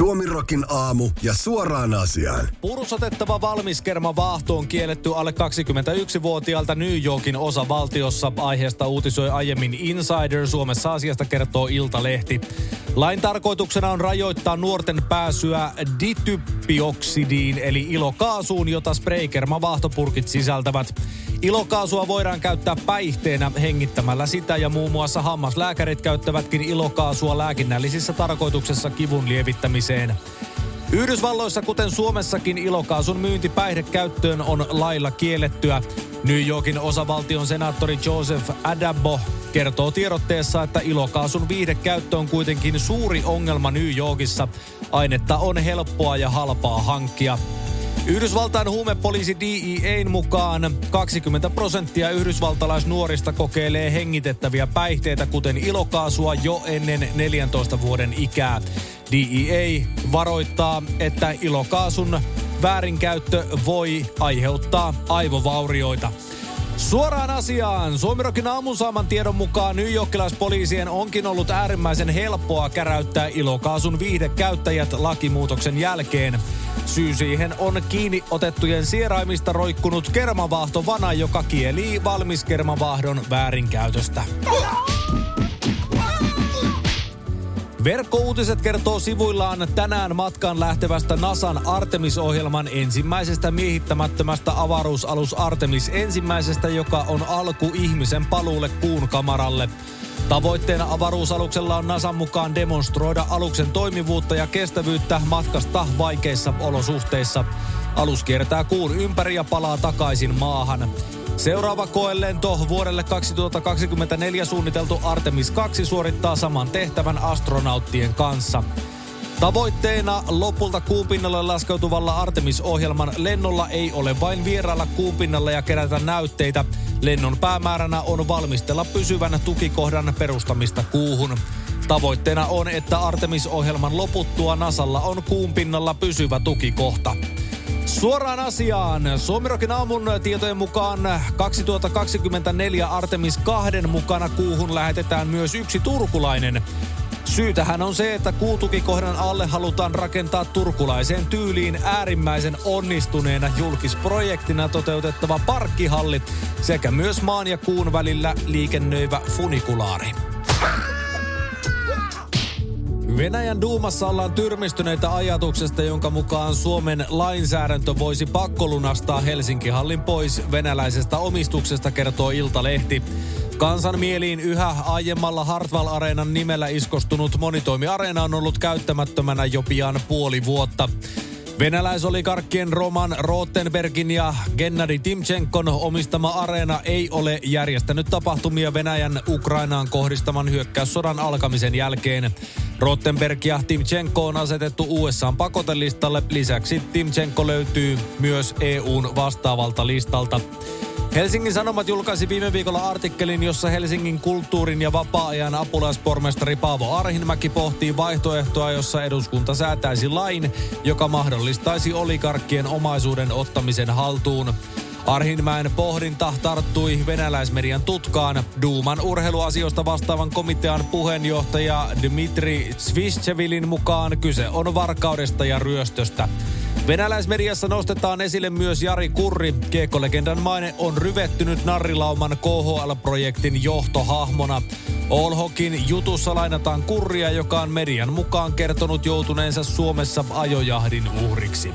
Suomirokin aamu ja suoraan asiaan. Purusotettava valmiskerma vaahto on kielletty alle 21-vuotiaalta New Yorkin osavaltiossa. Aiheesta uutisoi aiemmin Insider. Suomessa asiasta kertoo Iltalehti. Lain tarkoituksena on rajoittaa nuorten pääsyä dityppioksidiin eli ilokaasuun, jota spraykerma vaahtopurkit sisältävät. Ilokaasua voidaan käyttää päihteenä hengittämällä sitä ja muun muassa hammaslääkärit käyttävätkin ilokaasua lääkinnällisissä tarkoituksessa kivun lievittämiseen. Yhdysvalloissa, kuten Suomessakin, ilokaasun myynti päihdekäyttöön on lailla kiellettyä. New Yorkin osavaltion senaattori Joseph Adabo kertoo tiedotteessa, että ilokaasun viihdekäyttö on kuitenkin suuri ongelma New Yorkissa. Ainetta on helppoa ja halpaa hankkia. Yhdysvaltain huumepoliisi DEAn mukaan 20 prosenttia yhdysvaltalaisnuorista kokeilee hengitettäviä päihteitä, kuten ilokaasua, jo ennen 14 vuoden ikää. DEA varoittaa, että ilokaasun väärinkäyttö voi aiheuttaa aivovaurioita. Suoraan asiaan. Suomirokin aamun saaman tiedon mukaan New Yorkilaispoliisien onkin ollut äärimmäisen helppoa käräyttää ilokaasun viihdekäyttäjät lakimuutoksen jälkeen. Syy siihen on kiinni otettujen sieraimista roikkunut kermavaahtovana, joka kielii valmiskermavahdon väärinkäytöstä. Verkkouutiset kertoo sivuillaan tänään matkaan lähtevästä NASAn Artemis-ohjelman ensimmäisestä miehittämättömästä avaruusalus Artemis ensimmäisestä, joka on alku ihmisen paluulle kuun kamaralle. Tavoitteena avaruusaluksella on NASAn mukaan demonstroida aluksen toimivuutta ja kestävyyttä matkasta vaikeissa olosuhteissa. Alus kiertää kuun ympäri ja palaa takaisin maahan. Seuraava koelento vuodelle 2024 suunniteltu Artemis 2 suorittaa saman tehtävän astronauttien kanssa. Tavoitteena lopulta kuupinnalle laskeutuvalla Artemis-ohjelman lennolla ei ole vain vierailla kuupinnalla ja kerätä näytteitä. Lennon päämääränä on valmistella pysyvän tukikohdan perustamista kuuhun. Tavoitteena on, että Artemis-ohjelman loputtua Nasalla on kuun pinnalla pysyvä tukikohta. Suoraan asiaan. Suomirokin aamun tietojen mukaan 2024 Artemis 2 mukana kuuhun lähetetään myös yksi turkulainen. Syytähän on se, että kuutukikohdan alle halutaan rakentaa turkulaiseen tyyliin äärimmäisen onnistuneena julkisprojektina toteutettava parkkihalli sekä myös maan ja kuun välillä liikennöivä funikulaari. Venäjän duumassa ollaan tyrmistyneitä ajatuksesta, jonka mukaan Suomen lainsäädäntö voisi pakkolunastaa Helsinki-hallin pois venäläisestä omistuksesta, kertoo Iltalehti. Kansan mieliin yhä aiemmalla Hartwall Areenan nimellä iskostunut monitoimiareena on ollut käyttämättömänä jo pian puoli vuotta. Venäläisolikarkkien Roman Rottenbergin ja Gennady Timchenkon omistama areena ei ole järjestänyt tapahtumia Venäjän Ukrainaan kohdistaman hyökkäyssodan alkamisen jälkeen. Rottenberg ja Timchenko on asetettu USAn pakotelistalle. Lisäksi Timchenko löytyy myös EUn vastaavalta listalta. Helsingin Sanomat julkaisi viime viikolla artikkelin, jossa Helsingin kulttuurin ja vapaa-ajan apulaispormestari Paavo Arhinmäki pohtii vaihtoehtoa, jossa eduskunta säätäisi lain, joka mahdollistaisi oligarkkien omaisuuden ottamisen haltuun. Arhinmäen pohdinta tarttui venäläismedian tutkaan. Duuman urheiluasioista vastaavan komitean puheenjohtaja Dmitri Sviscevilin mukaan kyse on varkaudesta ja ryöstöstä. Venäläismediassa nostetaan esille myös Jari Kurri. Kiekkolegendan maine on ryvettynyt narrilauman KHL-projektin johtohahmona. Olhokin jutussa lainataan Kurria, joka on median mukaan kertonut joutuneensa Suomessa ajojahdin uhriksi.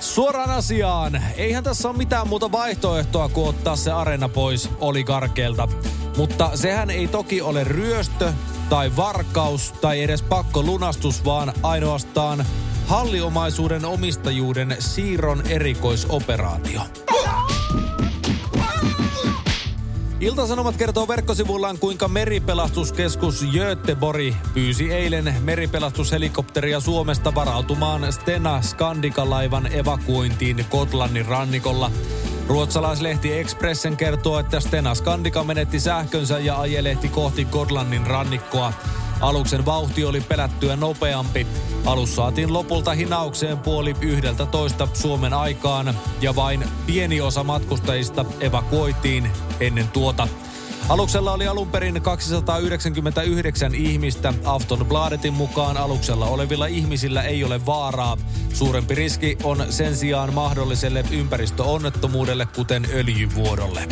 Suoraan asiaan. Eihän tässä ole mitään muuta vaihtoehtoa kuin ottaa se arena pois oligarkeilta. Mutta sehän ei toki ole ryöstö tai varkaus tai edes pakko lunastus, vaan ainoastaan halliomaisuuden omistajuuden siirron erikoisoperaatio. Ilta-Sanomat kertoo verkkosivullaan, kuinka meripelastuskeskus Göteborg pyysi eilen meripelatushelikopteria Suomesta varautumaan Stena Skandika-laivan evakuointiin Kotlannin rannikolla. Ruotsalaislehti Expressen kertoo, että Stena Skandika menetti sähkönsä ja ajelehti kohti Gotlannin rannikkoa. Aluksen vauhti oli pelättyä nopeampi. Alus saatiin lopulta hinaukseen puoli yhdeltä toista Suomen aikaan ja vain pieni osa matkustajista evakuoitiin ennen tuota. Aluksella oli alun perin 299 ihmistä. Aftonbladetin mukaan aluksella olevilla ihmisillä ei ole vaaraa. Suurempi riski on sen sijaan mahdolliselle ympäristöonnettomuudelle, kuten öljyvuodolle.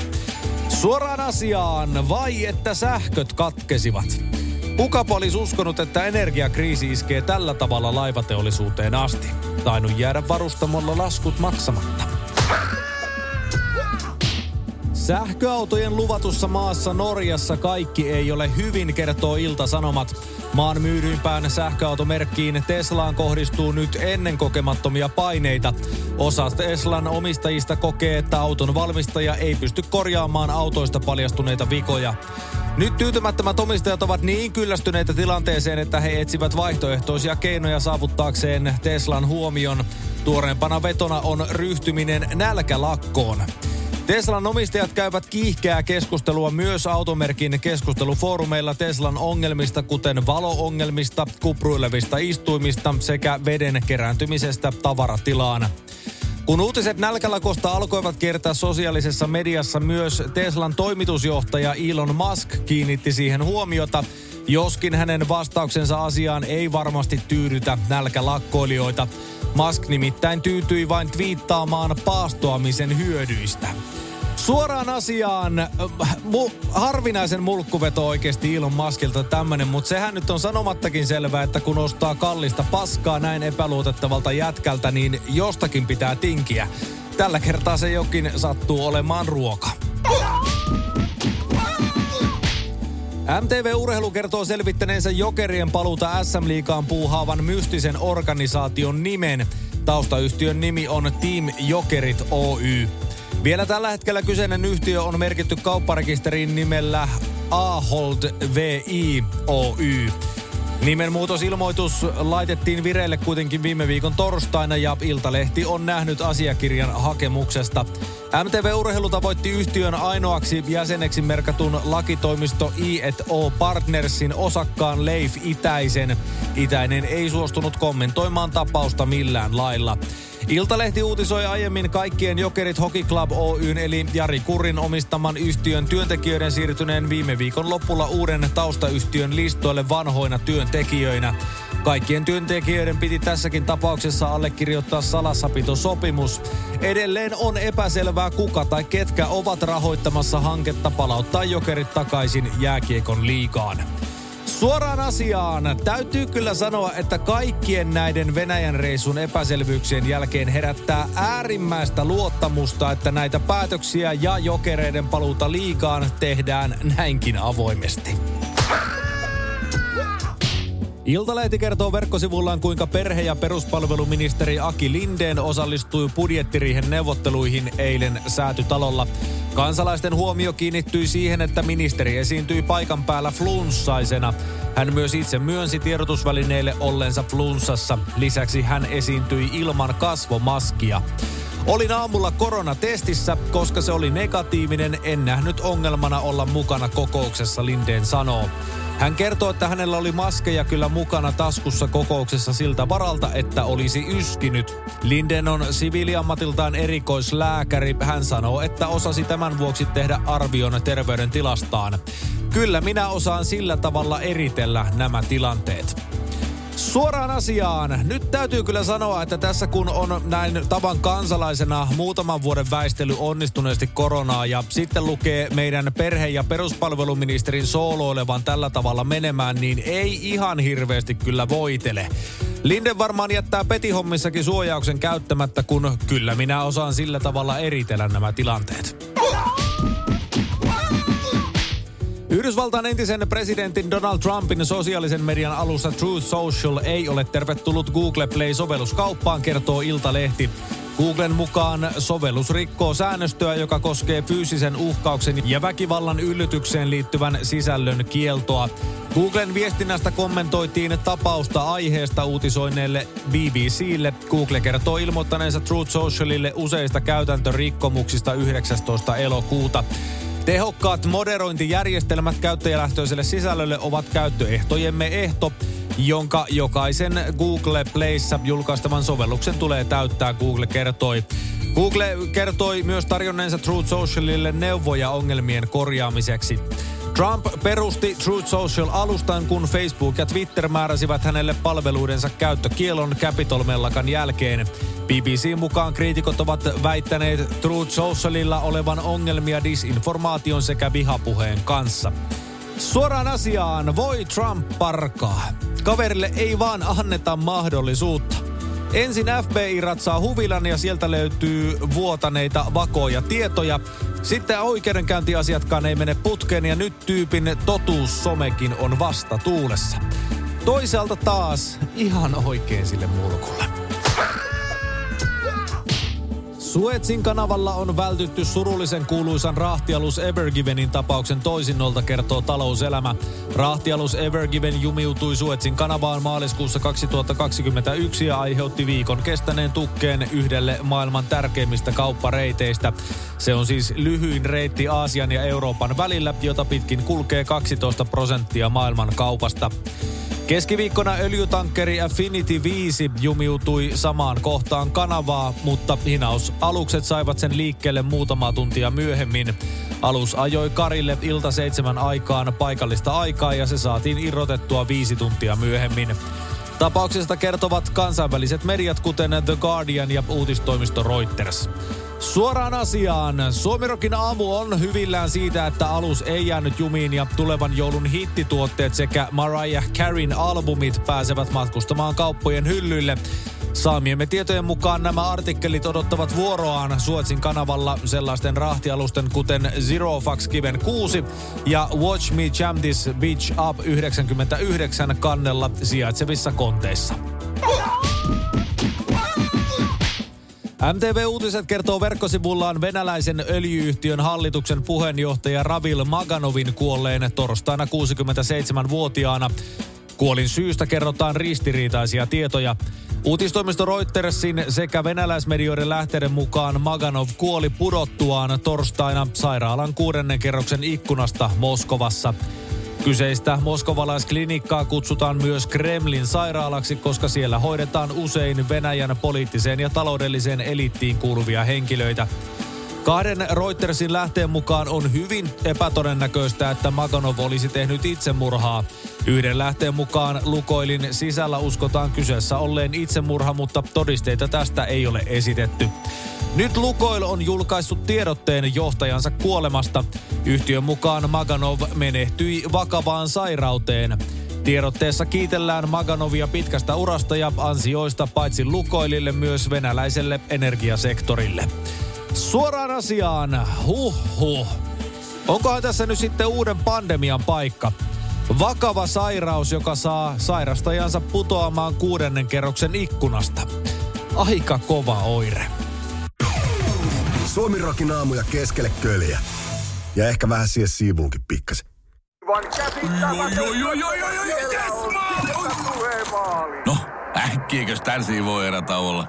Suoraan asiaan, vai että sähköt katkesivat? Kukapa olisi uskonut, että energiakriisi iskee tällä tavalla laivateollisuuteen asti. Tainnut jäädä varustamolla laskut maksamatta. Sähköautojen luvatussa maassa Norjassa kaikki ei ole hyvin, kertoo Ilta-Sanomat. Maan myydyimpään sähköautomerkkiin Teslaan kohdistuu nyt ennen kokemattomia paineita. Osa Teslan omistajista kokee, että auton valmistaja ei pysty korjaamaan autoista paljastuneita vikoja. Nyt tyytymättömät omistajat ovat niin kyllästyneitä tilanteeseen, että he etsivät vaihtoehtoisia keinoja saavuttaakseen Teslan huomion. Tuoreempana vetona on ryhtyminen nälkälakkoon. Teslan omistajat käyvät kiihkeää keskustelua myös automerkin keskustelufoorumeilla Teslan ongelmista, kuten valoongelmista, kupruilevista istuimista sekä veden kerääntymisestä tavaratilaan. Kun uutiset nälkälakosta alkoivat kiertää sosiaalisessa mediassa, myös Teslan toimitusjohtaja Elon Musk kiinnitti siihen huomiota, joskin hänen vastauksensa asiaan ei varmasti tyydytä nälkälakkoilijoita. Musk nimittäin tyytyi vain twiittaamaan paastoamisen hyödyistä. Suoraan asiaan, mu, harvinaisen mulkkuveto oikeasti Elon Muskilta tämmönen, mutta sehän nyt on sanomattakin selvää, että kun ostaa kallista paskaa näin epäluotettavalta jätkältä, niin jostakin pitää tinkiä. Tällä kertaa se jokin sattuu olemaan ruoka. MTV Urheilu kertoo selvittäneensä jokerien paluuta SM-liigaan puuhaavan mystisen organisaation nimen. Taustayhtiön nimi on Team Jokerit Oy. Vielä tällä hetkellä kyseinen yhtiö on merkitty kaupparekisteriin nimellä Ahold VI Oy. Nimenmuutosilmoitus laitettiin vireille kuitenkin viime viikon torstaina ja Iltalehti on nähnyt asiakirjan hakemuksesta. MTV Urheilu tavoitti yhtiön ainoaksi jäseneksi merkatun lakitoimisto I&O Partnersin osakkaan Leif Itäisen. Itäinen ei suostunut kommentoimaan tapausta millään lailla. Iltalehti uutisoi aiemmin kaikkien Jokerit Hockey Club Oyn eli Jari Kurin omistaman yhtiön työntekijöiden siirtyneen viime viikon lopulla uuden taustayhtiön listoille vanhoina työntekijöinä. Kaikkien työntekijöiden piti tässäkin tapauksessa allekirjoittaa salassapitosopimus. Edelleen on epäselvää kuka tai ketkä ovat rahoittamassa hanketta palauttaa jokerit takaisin jääkiekon liigaan. Suoraan asiaan. Täytyy kyllä sanoa, että kaikkien näiden Venäjän reisun epäselvyyksien jälkeen herättää äärimmäistä luottamusta, että näitä päätöksiä ja jokereiden paluuta liikaan tehdään näinkin avoimesti. Iltalehti kertoo verkkosivullaan, kuinka perhe- ja peruspalveluministeri Aki Lindeen osallistui budjettiriihen neuvotteluihin eilen säätytalolla. Kansalaisten huomio kiinnittyi siihen, että ministeri esiintyi paikan päällä flunssaisena. Hän myös itse myönsi tiedotusvälineille ollensa flunssassa. Lisäksi hän esiintyi ilman kasvomaskia. Olin aamulla koronatestissä, koska se oli negatiivinen, en nähnyt ongelmana olla mukana kokouksessa, Lindeen sanoo. Hän kertoo, että hänellä oli maskeja kyllä mukana taskussa kokouksessa siltä varalta, että olisi yskinyt. Linden on siviiliammatiltaan erikoislääkäri. Hän sanoo, että osasi tämän vuoksi tehdä arvion terveydentilastaan. Kyllä minä osaan sillä tavalla eritellä nämä tilanteet. Suoraan asiaan. Nyt täytyy kyllä sanoa, että tässä kun on näin tavan kansalaisena muutaman vuoden väistely onnistuneesti koronaa ja sitten lukee meidän perhe- ja peruspalveluministerin sooloilevan tällä tavalla menemään, niin ei ihan hirveästi kyllä voitele. Linden varmaan jättää petihommissakin suojauksen käyttämättä, kun kyllä minä osaan sillä tavalla eritellä nämä tilanteet. Yhdysvaltain entisen presidentin Donald Trumpin sosiaalisen median alussa Truth Social ei ole tervetullut Google Play-sovelluskauppaan, kertoo Iltalehti. Googlen mukaan sovellus rikkoo säännöstöä, joka koskee fyysisen uhkauksen ja väkivallan yllytykseen liittyvän sisällön kieltoa. Googlen viestinnästä kommentoitiin tapausta aiheesta uutisoineelle BBClle. Google kertoo ilmoittaneensa Truth Socialille useista käytäntörikkomuksista 19. elokuuta. Tehokkaat moderointijärjestelmät käyttäjälähtöiselle sisällölle ovat käyttöehtojemme ehto. jonka jokaisen Google Playssä julkaistavan sovelluksen tulee täyttää, Google kertoi. Google kertoi myös tarjonneensa Truth Socialille neuvoja ongelmien korjaamiseksi. Trump perusti Truth Social-alustan, kun Facebook ja Twitter määräsivät hänelle palveluidensa käyttökielon Capitol-mellakan jälkeen. BBC mukaan kriitikot ovat väittäneet Truth Socialilla olevan ongelmia disinformaation sekä vihapuheen kanssa. Suoraan asiaan, voi Trump parkaa. Kaverille ei vaan anneta mahdollisuutta. Ensin FBI ratsaa huvilan ja sieltä löytyy vuotaneita vakoja tietoja. Sitten oikeudenkäyntiasiatkaan ei mene putkeen ja nyt tyypin totuussomekin on vasta tuulessa. Toisaalta taas ihan oikein sille mulkulle. Suetsin kanavalla on vältytty surullisen kuuluisan rahtialus Evergivenin tapauksen toisinnolta, kertoo talouselämä. Rahtialus Evergiven jumiutui Suetsin kanavaan maaliskuussa 2021 ja aiheutti viikon kestäneen tukkeen yhdelle maailman tärkeimmistä kauppareiteistä. Se on siis lyhyin reitti Aasian ja Euroopan välillä, jota pitkin kulkee 12 prosenttia maailman kaupasta. Keskiviikkona öljytankkeri Affinity 5 jumiutui samaan kohtaan kanavaa, mutta hinausalukset saivat sen liikkeelle muutama tuntia myöhemmin. Alus ajoi Karille ilta seitsemän aikaan paikallista aikaa ja se saatiin irrotettua viisi tuntia myöhemmin. Tapauksesta kertovat kansainväliset mediat, kuten The Guardian ja uutistoimisto Reuters. Suoraan asiaan. Suomirokin aamu on hyvillään siitä, että alus ei jäänyt jumiin ja tulevan joulun hittituotteet sekä Mariah Careyn albumit pääsevät matkustamaan kauppojen hyllyille. Saamiemme tietojen mukaan nämä artikkelit odottavat vuoroaan Suotsin kanavalla sellaisten rahtialusten kuten Zero Fax Kiven 6 ja Watch Me Jam This Beach Up 99 kannella sijaitsevissa konteissa. MTV Uutiset kertoo verkkosivullaan venäläisen öljyyhtiön hallituksen puheenjohtaja Ravil Maganovin kuolleen torstaina 67-vuotiaana. Kuolin syystä kerrotaan ristiriitaisia tietoja. Uutistoimisto Reutersin sekä venäläismedioiden lähteiden mukaan Maganov kuoli pudottuaan torstaina sairaalan kuudennen kerroksen ikkunasta Moskovassa. Kyseistä moskovalaisklinikkaa kutsutaan myös Kremlin sairaalaksi, koska siellä hoidetaan usein Venäjän poliittiseen ja taloudelliseen eliittiin kuuluvia henkilöitä. Kahden Reutersin lähteen mukaan on hyvin epätodennäköistä, että Maganov olisi tehnyt itsemurhaa. Yhden lähteen mukaan Lukoilin sisällä uskotaan kyseessä olleen itsemurha, mutta todisteita tästä ei ole esitetty. Nyt Lukoil on julkaissut tiedotteen johtajansa kuolemasta. Yhtiön mukaan Maganov menehtyi vakavaan sairauteen. Tiedotteessa kiitellään Maganovia pitkästä urasta ja ansioista paitsi Lukoilille myös venäläiselle energiasektorille. Suoraan asiaan, huh huh. Onkohan tässä nyt sitten uuden pandemian paikka? Vakava sairaus, joka saa sairastajansa putoamaan kuudennen kerroksen ikkunasta. Aika kova oire. Suomi rokin aamuja keskelle köljä. Ja ehkä vähän siihen siivuunkin pikkasen. No, äkkiäkös tän voi erä olla?